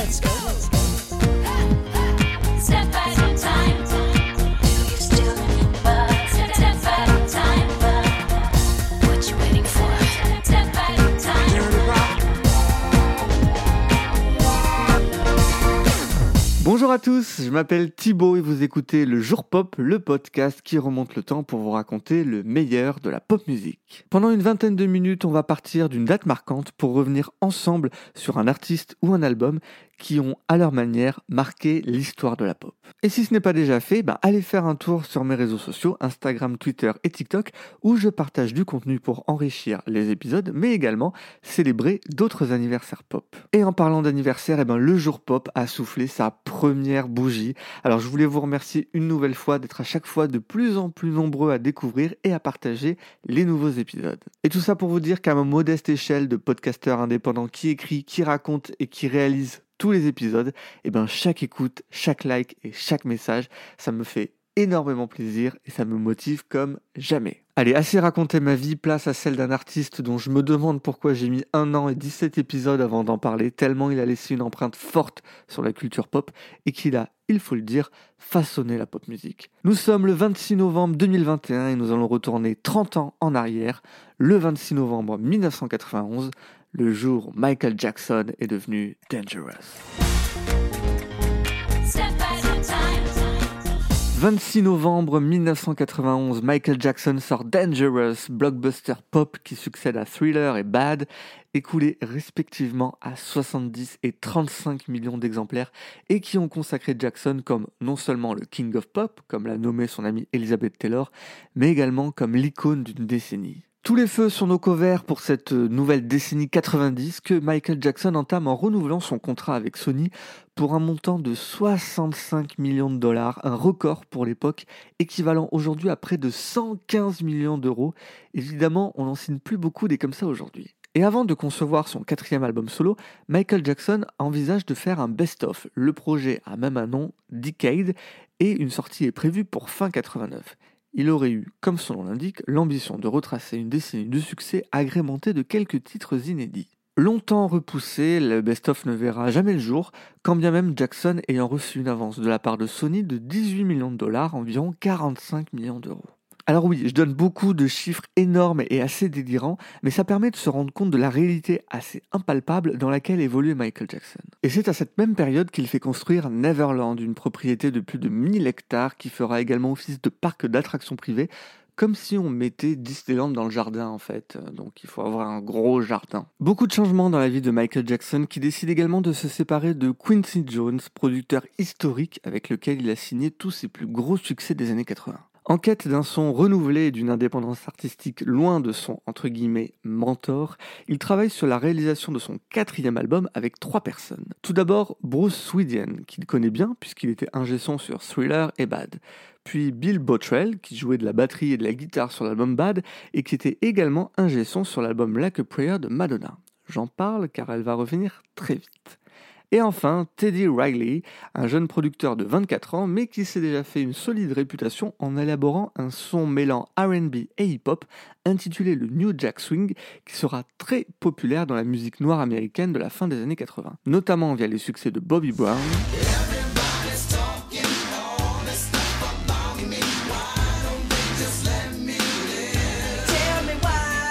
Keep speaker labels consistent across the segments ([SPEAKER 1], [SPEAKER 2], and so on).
[SPEAKER 1] let's go. Step at a
[SPEAKER 2] Bonjour à tous, je m'appelle Thibaut et vous écoutez le Jour Pop, le podcast qui remonte le temps pour vous raconter le meilleur de la pop musique. Pendant une vingtaine de minutes, on va partir d'une date marquante pour revenir ensemble sur un artiste ou un album qui ont à leur manière marqué l'histoire de la pop. Et si ce n'est pas déjà fait, bah, allez faire un tour sur mes réseaux sociaux, Instagram, Twitter et TikTok, où je partage du contenu pour enrichir les épisodes, mais également célébrer d'autres anniversaires pop. Et en parlant d'anniversaire, eh ben, le jour pop a soufflé sa première bougie. Alors je voulais vous remercier une nouvelle fois d'être à chaque fois de plus en plus nombreux à découvrir et à partager les nouveaux épisodes. Et tout ça pour vous dire qu'à ma modeste échelle de podcasteur indépendant qui écrit, qui raconte et qui réalise tous les épisodes, et ben chaque écoute, chaque like et chaque message, ça me fait énormément plaisir et ça me motive comme jamais. Allez, assez raconter ma vie, place à celle d'un artiste dont je me demande pourquoi j'ai mis un an et 17 épisodes avant d'en parler, tellement il a laissé une empreinte forte sur la culture pop et qu'il a, il faut le dire, façonné la pop musique. Nous sommes le 26 novembre 2021 et nous allons retourner 30 ans en arrière, le 26 novembre 1991, le jour où Michael Jackson est devenu Dangerous. 26 novembre 1991, Michael Jackson sort Dangerous, blockbuster pop qui succède à Thriller et Bad, écoulé respectivement à 70 et 35 millions d'exemplaires et qui ont consacré Jackson comme non seulement le King of Pop, comme l'a nommé son ami Elizabeth Taylor, mais également comme l'icône d'une décennie. Tous les feux sont nos couverts pour cette nouvelle décennie 90 que Michael Jackson entame en renouvelant son contrat avec Sony pour un montant de 65 millions de dollars, un record pour l'époque, équivalent aujourd'hui à près de 115 millions d'euros. Évidemment, on n'en signe plus beaucoup des comme ça aujourd'hui. Et avant de concevoir son quatrième album solo, Michael Jackson envisage de faire un best-of. Le projet a même un nom, Decade, et une sortie est prévue pour fin 89 il aurait eu, comme son nom l'indique, l'ambition de retracer une décennie de succès agrémentée de quelques titres inédits. Longtemps repoussé, le best-of ne verra jamais le jour, quand bien même Jackson ayant reçu une avance de la part de Sony de 18 millions de dollars, environ 45 millions d'euros. Alors oui, je donne beaucoup de chiffres énormes et assez délirants, mais ça permet de se rendre compte de la réalité assez impalpable dans laquelle évoluait Michael Jackson. Et c'est à cette même période qu'il fait construire Neverland, une propriété de plus de 1000 hectares qui fera également office de parc d'attractions privées, comme si on mettait Disneyland dans le jardin en fait, donc il faut avoir un gros jardin. Beaucoup de changements dans la vie de Michael Jackson qui décide également de se séparer de Quincy Jones, producteur historique avec lequel il a signé tous ses plus gros succès des années 80. En quête d'un son renouvelé et d'une indépendance artistique loin de son entre guillemets mentor, il travaille sur la réalisation de son quatrième album avec trois personnes. Tout d'abord Bruce Swedian, qu'il connaît bien puisqu'il était ingé son sur Thriller et Bad. Puis Bill Bottrell, qui jouait de la batterie et de la guitare sur l'album Bad et qui était également ingé son sur l'album Like a Prayer de Madonna. J'en parle car elle va revenir très vite. Et enfin, Teddy Riley, un jeune producteur de 24 ans, mais qui s'est déjà fait une solide réputation en élaborant un son mêlant RB et hip-hop intitulé le New Jack Swing, qui sera très populaire dans la musique noire américaine de la fin des années 80, notamment via les succès de Bobby Brown.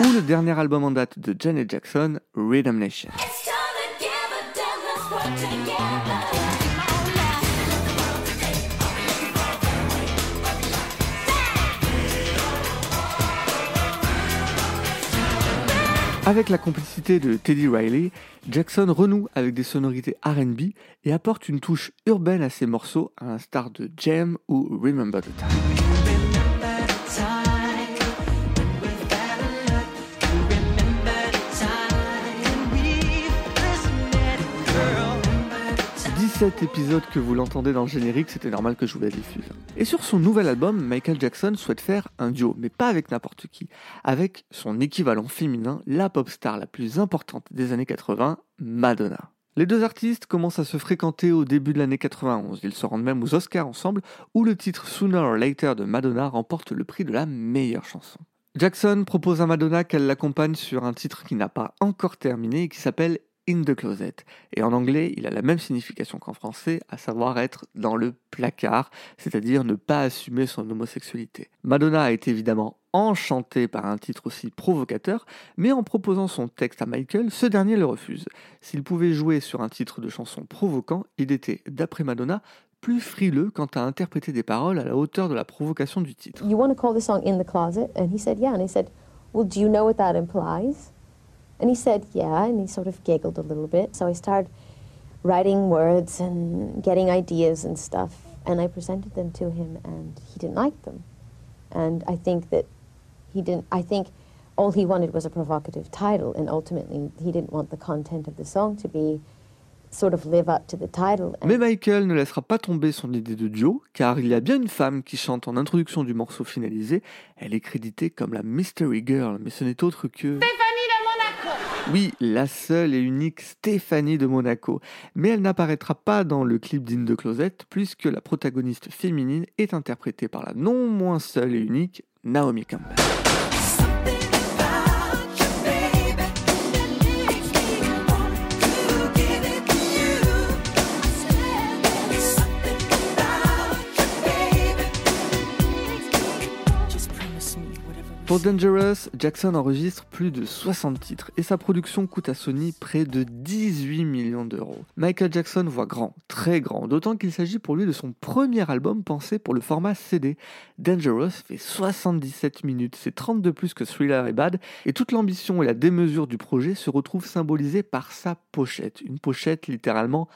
[SPEAKER 2] Ou le dernier album en date de Janet Jackson, Rhythm Nation. Avec la complicité de Teddy Riley, Jackson renoue avec des sonorités RB et apporte une touche urbaine à ses morceaux, à l'instar de Jam ou Remember the Time. 17 épisodes que vous l'entendez dans le générique, c'était normal que je vous la diffuse. Et sur son nouvel album, Michael Jackson souhaite faire un duo, mais pas avec n'importe qui, avec son équivalent féminin, la pop star la plus importante des années 80, Madonna. Les deux artistes commencent à se fréquenter au début de l'année 91. Ils se rendent même aux Oscars ensemble, où le titre Sooner or Later de Madonna remporte le prix de la meilleure chanson. Jackson propose à Madonna qu'elle l'accompagne sur un titre qui n'a pas encore terminé et qui s'appelle in the closet. Et en anglais, il a la même signification qu'en français, à savoir être dans le placard, c'est-à-dire ne pas assumer son homosexualité. Madonna été évidemment enchantée par un titre aussi provocateur, mais en proposant son texte à Michael, ce dernier le refuse. S'il pouvait jouer sur un titre de chanson provoquant, il était, d'après Madonna, plus frileux quant à interpréter des paroles à la hauteur de la provocation du titre.
[SPEAKER 3] You want to call the song In the Closet? And he said, Yeah. And he said, Well, do you know what that implies? And he said, Yeah. And he sort of giggled a little bit. So I started writing words and getting ideas and stuff. And I presented them to him, and he didn't like them. And I think that he didn't, I think all he wanted was a provocative title. And ultimately, he didn't want the content of the song to be sort of live up to the title. And
[SPEAKER 2] Mais Michael ne laissera pas tomber son idée de duo, car il y a bien une femme qui chante en introduction du morceau finalisé. Elle est créditée comme la Mystery Girl, mais ce n'est autre que... Oui, la seule et unique Stéphanie de Monaco. Mais elle n'apparaîtra pas dans le clip d'In the Closet, puisque la protagoniste féminine est interprétée par la non moins seule et unique Naomi Campbell. Pour Dangerous, Jackson enregistre plus de 60 titres et sa production coûte à Sony près de 18 millions d'euros. Michael Jackson voit grand, très grand, d'autant qu'il s'agit pour lui de son premier album pensé pour le format CD. Dangerous fait 77 minutes, c'est 32 plus que Thriller et Bad, et toute l'ambition et la démesure du projet se retrouvent symbolisées par sa pochette, une pochette littéralement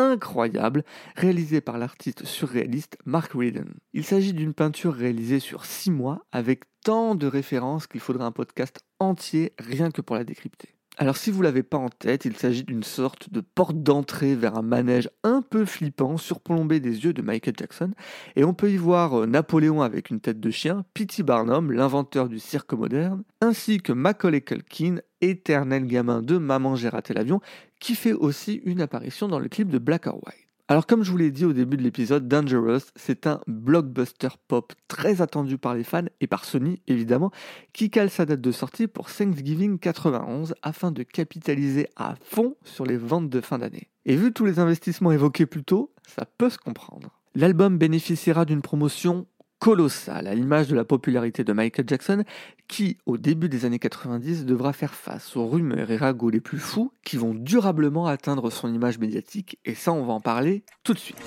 [SPEAKER 2] incroyable, réalisée par l'artiste surréaliste Mark Reardon. Il s'agit d'une peinture réalisée sur 6 mois avec tant de références qu'il faudrait un podcast entier rien que pour la décrypter. Alors si vous l'avez pas en tête, il s'agit d'une sorte de porte d'entrée vers un manège un peu flippant surplombé des yeux de Michael Jackson et on peut y voir euh, Napoléon avec une tête de chien, P.T. Barnum, l'inventeur du cirque moderne, ainsi que Macaulay Culkin, éternel gamin de Maman j'ai raté l'avion, qui fait aussi une apparition dans le clip de Black or White. Alors comme je vous l'ai dit au début de l'épisode, Dangerous, c'est un blockbuster pop très attendu par les fans et par Sony évidemment, qui cale sa date de sortie pour Thanksgiving 91 afin de capitaliser à fond sur les ventes de fin d'année. Et vu tous les investissements évoqués plus tôt, ça peut se comprendre. L'album bénéficiera d'une promotion colossale à l'image de la popularité de Michael Jackson qui, au début des années 90, devra faire face aux rumeurs et ragots les plus fous qui vont durablement atteindre son image médiatique et ça on va en parler tout de suite.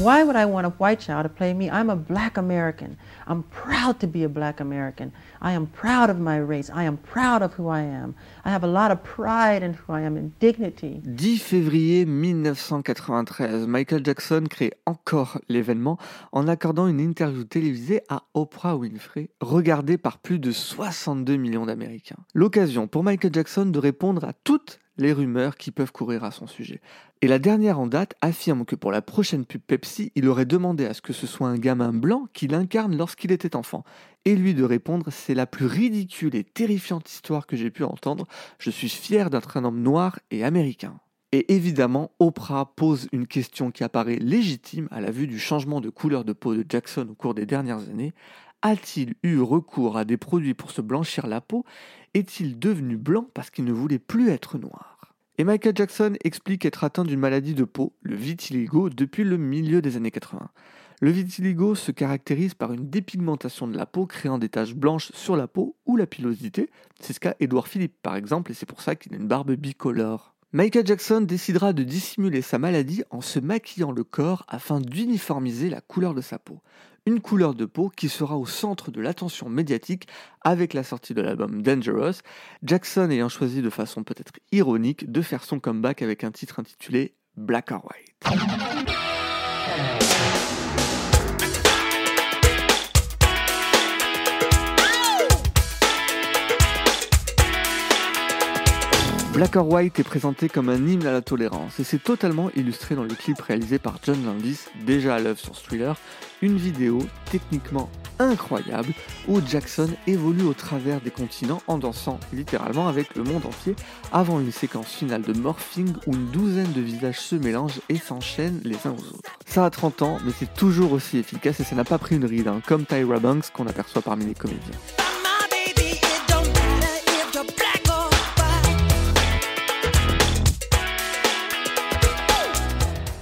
[SPEAKER 4] Why would I want a white child to play me? I'm a black American. I'm proud to be a black American. I am proud of my race. I am proud of who I am. I have a lot of pride in who I am and dignity.
[SPEAKER 2] 10 février 1993, Michael Jackson crée encore l'événement en accordant une interview télévisée à Oprah Winfrey, regardée par plus de 62 millions d'Américains. L'occasion pour Michael Jackson de répondre à toutes les rumeurs qui peuvent courir à son sujet. Et la dernière en date affirme que pour la prochaine pub Pepsi, il aurait demandé à ce que ce soit un gamin blanc qui l'incarne lorsqu'il était enfant. Et lui de répondre C'est la plus ridicule et terrifiante histoire que j'ai pu entendre. Je suis fier d'être un homme noir et américain. Et évidemment, Oprah pose une question qui apparaît légitime à la vue du changement de couleur de peau de Jackson au cours des dernières années. A-t-il eu recours à des produits pour se blanchir la peau? Est-il devenu blanc parce qu'il ne voulait plus être noir? Et Michael Jackson explique être atteint d'une maladie de peau, le vitiligo, depuis le milieu des années 80. Le vitiligo se caractérise par une dépigmentation de la peau créant des taches blanches sur la peau ou la pilosité. C'est ce qu'a Edouard Philippe par exemple et c'est pour ça qu'il a une barbe bicolore. Michael Jackson décidera de dissimuler sa maladie en se maquillant le corps afin d'uniformiser la couleur de sa peau. Une couleur de peau qui sera au centre de l'attention médiatique avec la sortie de l'album Dangerous, Jackson ayant choisi de façon peut-être ironique de faire son comeback avec un titre intitulé Black or White. Black or White est présenté comme un hymne à la tolérance et c'est totalement illustré dans le clip réalisé par John Landis, déjà à l'œuvre sur Thriller, une vidéo techniquement incroyable où Jackson évolue au travers des continents en dansant littéralement avec le monde entier avant une séquence finale de morphing où une douzaine de visages se mélangent et s'enchaînent les uns aux autres. Ça a 30 ans mais c'est toujours aussi efficace et ça n'a pas pris une ride, hein, comme Tyra Banks qu'on aperçoit parmi les comédiens.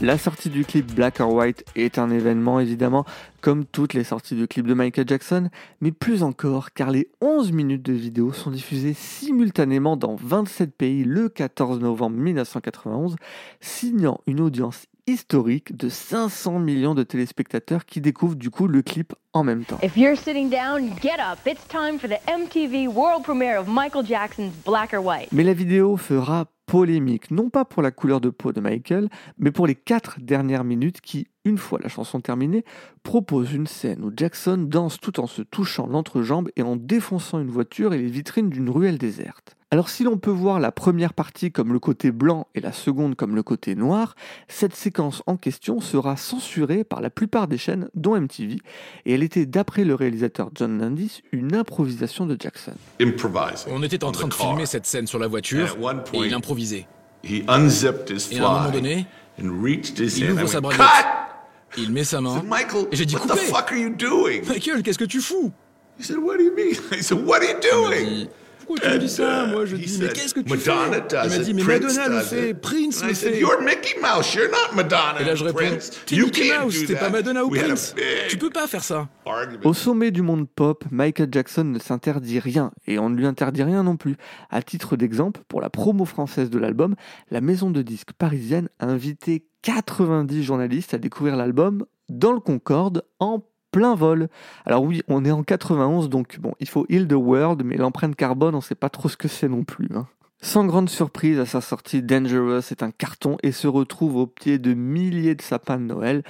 [SPEAKER 2] La sortie du clip Black or White est un événement évidemment, comme toutes les sorties de clips de Michael Jackson, mais plus encore car les 11 minutes de vidéo sont diffusées simultanément dans 27 pays le 14 novembre 1991, signant une audience historique de 500 millions de téléspectateurs qui découvrent du coup le clip en même temps.
[SPEAKER 5] If you're sitting down, get up. It's time for the MTV world premiere of Michael Jackson's Black or White.
[SPEAKER 2] Mais la vidéo fera polémique, non pas pour la couleur de peau de Michael, mais pour les quatre dernières minutes qui, une fois la chanson terminée, proposent une scène où Jackson danse tout en se touchant l'entrejambe et en défonçant une voiture et les vitrines d'une ruelle déserte. Alors si l'on peut voir la première partie comme le côté blanc et la seconde comme le côté noir, cette séquence en question sera censurée par la plupart des chaînes, dont MTV, et elle était, d'après le réalisateur John Landis, une improvisation de Jackson.
[SPEAKER 6] On était en train de filmer cette scène sur la voiture et il improvisait.
[SPEAKER 7] he unzipped his
[SPEAKER 6] Et à un moment
[SPEAKER 7] fly
[SPEAKER 6] donné,
[SPEAKER 7] and reached his
[SPEAKER 6] il
[SPEAKER 7] hand.
[SPEAKER 6] ouvre sa braguette. Il met sa main. Et j'ai dit
[SPEAKER 7] what the
[SPEAKER 6] couper.
[SPEAKER 7] fuck are you doing?
[SPEAKER 6] Michael, qu'est-ce que tu fous?
[SPEAKER 7] He said, What do you mean? I said, What are you
[SPEAKER 6] Il
[SPEAKER 7] doing?
[SPEAKER 6] Pourquoi tu me dis ça Moi je dis, mais qu'est-ce que tu
[SPEAKER 7] Madonna
[SPEAKER 6] fais
[SPEAKER 7] does
[SPEAKER 6] Il m'a
[SPEAKER 7] it,
[SPEAKER 6] dit, mais
[SPEAKER 7] Prince
[SPEAKER 6] Madonna le
[SPEAKER 7] does
[SPEAKER 6] fait,
[SPEAKER 7] it.
[SPEAKER 6] Prince le
[SPEAKER 7] said,
[SPEAKER 6] fait.
[SPEAKER 7] You're Mickey Mouse. You're not Madonna
[SPEAKER 6] Et là je réponds,
[SPEAKER 7] Prince.
[SPEAKER 6] t'es
[SPEAKER 7] You
[SPEAKER 6] Mickey
[SPEAKER 7] can't
[SPEAKER 6] Mouse,
[SPEAKER 7] do
[SPEAKER 6] t'es pas
[SPEAKER 7] that."
[SPEAKER 6] Madonna ou Prince? Tu peux pas faire ça.
[SPEAKER 2] Au sommet du monde pop, Michael Jackson ne s'interdit rien et on ne lui interdit rien non plus. À titre d'exemple, pour la promo française de l'album, la maison de disques parisienne a invité 90 journalistes à découvrir l'album dans le Concorde en plein vol. Alors oui, on est en 91 donc bon, il faut heal the world mais l'empreinte carbone, on sait pas trop ce que c'est non plus. hein. Sans grande surprise à sa sortie, Dangerous est un carton et se retrouve au pied de milliers de sapins de Noël.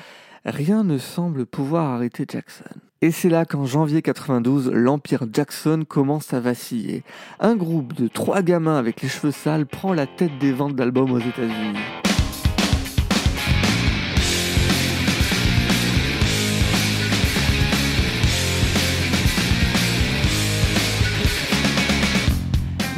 [SPEAKER 2] Rien ne semble pouvoir arrêter Jackson. Et c'est là qu'en janvier 92, l'Empire Jackson commence à vaciller. Un groupe de trois gamins avec les cheveux sales prend la tête des ventes d'albums aux États-Unis.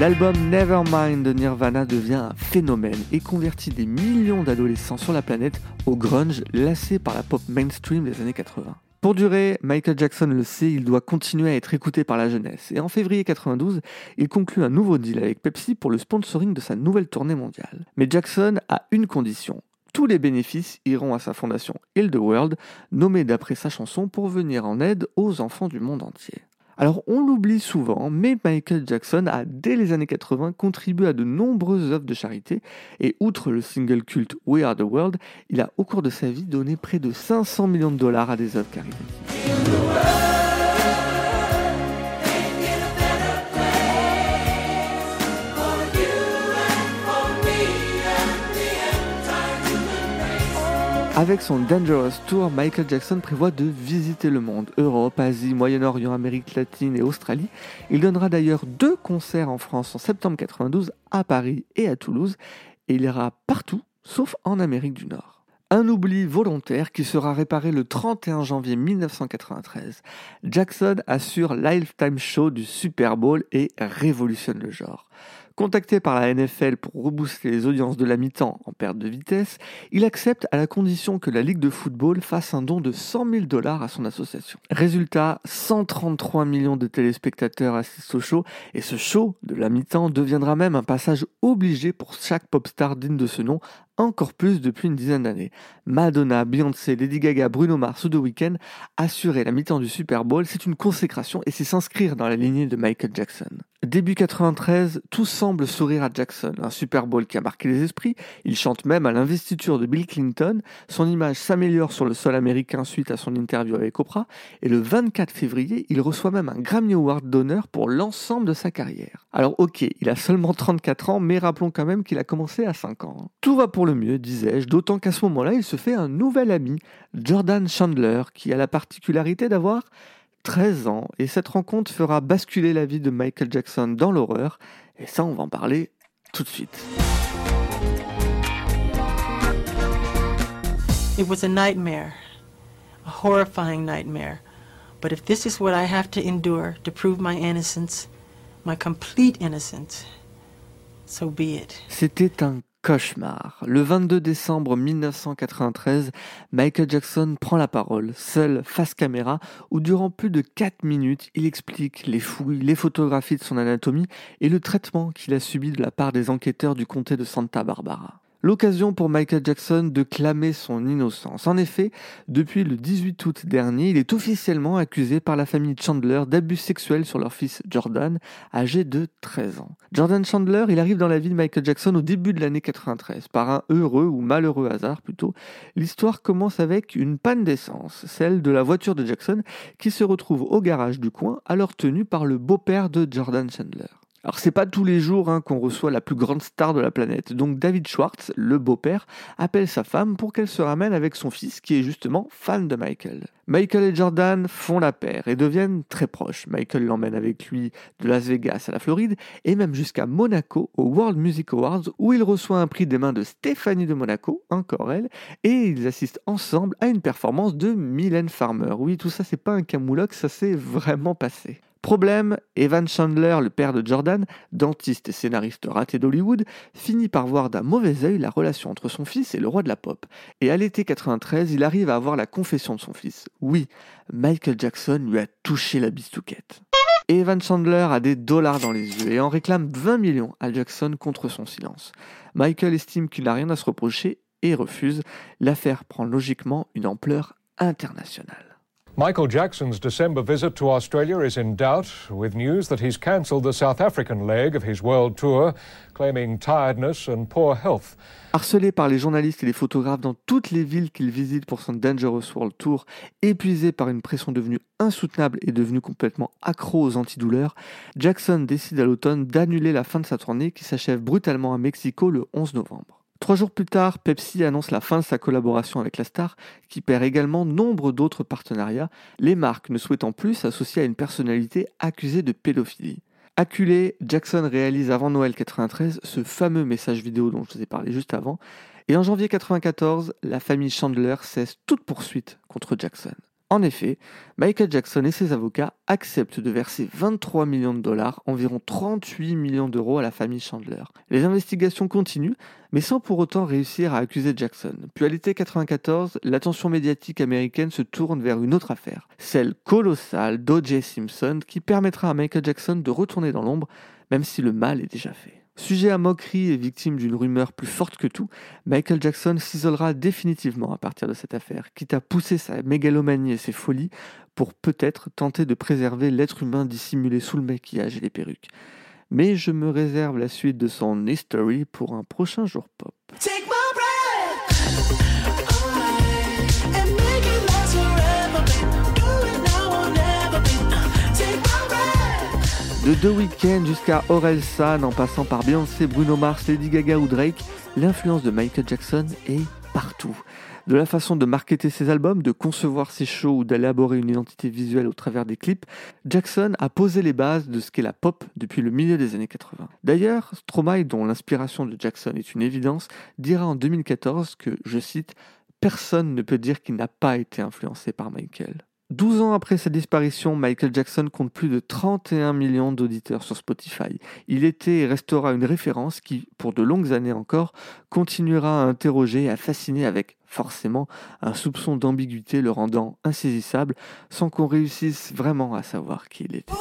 [SPEAKER 2] L'album Nevermind de Nirvana devient un phénomène et convertit des millions d'adolescents sur la planète au grunge lassé par la pop mainstream des années 80. Pour durer, Michael Jackson le sait, il doit continuer à être écouté par la jeunesse. Et en février 92, il conclut un nouveau deal avec Pepsi pour le sponsoring de sa nouvelle tournée mondiale. Mais Jackson a une condition. Tous les bénéfices iront à sa fondation Heal the World, nommée d'après sa chanson pour venir en aide aux enfants du monde entier. Alors on l'oublie souvent, mais Michael Jackson a dès les années 80 contribué à de nombreuses œuvres de charité et outre le single culte We Are the World, il a au cours de sa vie donné près de 500 millions de dollars à des œuvres caritatives. Avec son Dangerous Tour, Michael Jackson prévoit de visiter le monde, Europe, Asie, Moyen-Orient, Amérique latine et Australie. Il donnera d'ailleurs deux concerts en France en septembre 92 à Paris et à Toulouse, et il ira partout sauf en Amérique du Nord. Un oubli volontaire qui sera réparé le 31 janvier 1993. Jackson assure Lifetime Show du Super Bowl et révolutionne le genre. Contacté par la NFL pour rebooster les audiences de la mi-temps en perte de vitesse, il accepte à la condition que la Ligue de football fasse un don de 100 000 dollars à son association. Résultat, 133 millions de téléspectateurs assistent au show, et ce show de la mi-temps deviendra même un passage obligé pour chaque pop star digne de ce nom, encore plus depuis une dizaine d'années. Madonna, Beyoncé, Lady Gaga, Bruno Mars ou The Weeknd assurer la mi-temps du Super Bowl, c'est une consécration et c'est s'inscrire dans la lignée de Michael Jackson. Début 93, tout semble sourire à Jackson, un Super Bowl qui a marqué les esprits, il chante même à l'investiture de Bill Clinton, son image s'améliore sur le sol américain suite à son interview avec Oprah, et le 24 février, il reçoit même un Grammy Award d'honneur pour l'ensemble de sa carrière. Alors ok, il a seulement 34 ans, mais rappelons quand même qu'il a commencé à 5 ans. Tout va pour le mieux, disais-je, d'autant qu'à ce moment-là, il se fait un nouvel ami, Jordan Chandler, qui a la particularité d'avoir 13 ans, et cette rencontre fera basculer la vie de Michael Jackson dans l'horreur, et ça on va en parler tout de suite.
[SPEAKER 8] It was a nightmare, a horrifying nightmare. But if this is what I have to endure to prove my innocence, my complete innocence, so be it.
[SPEAKER 2] C'était un cauchemar. Le 22 décembre 1993, Michael Jackson prend la parole, seul face caméra, où durant plus de 4 minutes, il explique les fouilles, les photographies de son anatomie et le traitement qu'il a subi de la part des enquêteurs du comté de Santa Barbara. L'occasion pour Michael Jackson de clamer son innocence. En effet, depuis le 18 août dernier, il est officiellement accusé par la famille Chandler d'abus sexuels sur leur fils Jordan, âgé de 13 ans. Jordan Chandler, il arrive dans la vie de Michael Jackson au début de l'année 93, par un heureux ou malheureux hasard plutôt. L'histoire commence avec une panne d'essence, celle de la voiture de Jackson, qui se retrouve au garage du coin, alors tenue par le beau-père de Jordan Chandler. Alors c'est pas tous les jours hein, qu'on reçoit la plus grande star de la planète. Donc David Schwartz, le beau-père, appelle sa femme pour qu'elle se ramène avec son fils qui est justement fan de Michael. Michael et Jordan font la paire et deviennent très proches. Michael l'emmène avec lui de Las Vegas à la Floride et même jusqu'à Monaco au World Music Awards où il reçoit un prix des mains de Stéphanie de Monaco, encore elle, et ils assistent ensemble à une performance de Mylène Farmer. Oui, tout ça c'est pas un camoulox, ça s'est vraiment passé. Problème, Evan Chandler, le père de Jordan, dentiste et scénariste raté d'Hollywood, finit par voir d'un mauvais œil la relation entre son fils et le roi de la pop. Et à l'été 93, il arrive à avoir la confession de son fils. Oui, Michael Jackson lui a touché la bistouquette. Evan Chandler a des dollars dans les yeux et en réclame 20 millions à Jackson contre son silence. Michael estime qu'il n'a rien à se reprocher et refuse. L'affaire prend logiquement une ampleur internationale.
[SPEAKER 9] Michael Jackson's December visit to Australia is in doubt, with news that he's cancelled the South African leg of his world tour, claiming tiredness and poor health.
[SPEAKER 2] Harcelé par les journalistes et les photographes dans toutes les villes qu'il visite pour son Dangerous World Tour, épuisé par une pression devenue insoutenable et devenu complètement accro aux antidouleurs, Jackson décide à l'automne d'annuler la fin de sa tournée qui s'achève brutalement à Mexico le 11 novembre. Trois jours plus tard, Pepsi annonce la fin de sa collaboration avec la star, qui perd également nombre d'autres partenariats, les marques ne souhaitant plus s'associer à une personnalité accusée de pédophilie. Acculé, Jackson réalise avant Noël 93 ce fameux message vidéo dont je vous ai parlé juste avant, et en janvier 94, la famille Chandler cesse toute poursuite contre Jackson. En effet, Michael Jackson et ses avocats acceptent de verser 23 millions de dollars, environ 38 millions d'euros à la famille Chandler. Les investigations continuent, mais sans pour autant réussir à accuser Jackson. Puis à l'été 94, l'attention médiatique américaine se tourne vers une autre affaire, celle colossale d'O.J. Simpson, qui permettra à Michael Jackson de retourner dans l'ombre, même si le mal est déjà fait. Sujet à moquerie et victime d'une rumeur plus forte que tout, Michael Jackson s'isolera définitivement à partir de cette affaire, quitte à pousser sa mégalomanie et ses folies pour peut-être tenter de préserver l'être humain dissimulé sous le maquillage et les perruques. Mais je me réserve la suite de son history pour un prochain jour pop. De The Weeknd jusqu'à Orelsan, en passant par Beyoncé, Bruno Mars, Lady Gaga ou Drake, l'influence de Michael Jackson est partout. De la façon de marketer ses albums, de concevoir ses shows ou d'élaborer une identité visuelle au travers des clips, Jackson a posé les bases de ce qu'est la pop depuis le milieu des années 80. D'ailleurs, Stromae, dont l'inspiration de Jackson est une évidence, dira en 2014 que, je cite, Personne ne peut dire qu'il n'a pas été influencé par Michael. 12 ans après sa disparition, Michael Jackson compte plus de 31 millions d'auditeurs sur Spotify. Il était et restera une référence qui, pour de longues années encore, continuera à interroger et à fasciner avec, forcément, un soupçon d'ambiguïté le rendant insaisissable sans qu'on réussisse vraiment à savoir qui il était.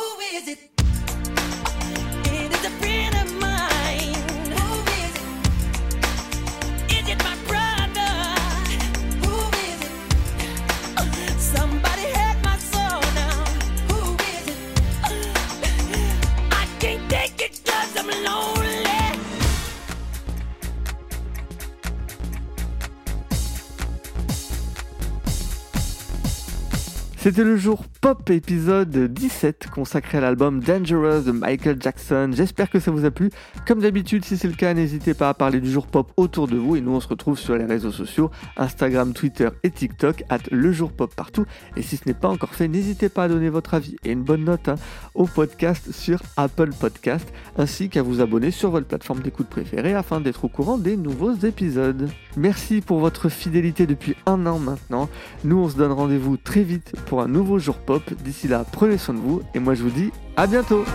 [SPEAKER 2] C'était le jour pop épisode 17 consacré à l'album Dangerous de Michael Jackson. J'espère que ça vous a plu. Comme d'habitude, si c'est le cas, n'hésitez pas à parler du jour pop autour de vous. Et nous, on se retrouve sur les réseaux sociaux Instagram, Twitter et TikTok, at le jour pop partout. Et si ce n'est pas encore fait, n'hésitez pas à donner votre avis et une bonne note hein, au podcast sur Apple Podcast, ainsi qu'à vous abonner sur votre plateforme d'écoute préférée afin d'être au courant des nouveaux épisodes. Merci pour votre fidélité depuis un an maintenant. Nous, on se donne rendez-vous très vite pour un nouveau jour pop. D'ici là, prenez soin de vous et moi je vous dis à bientôt.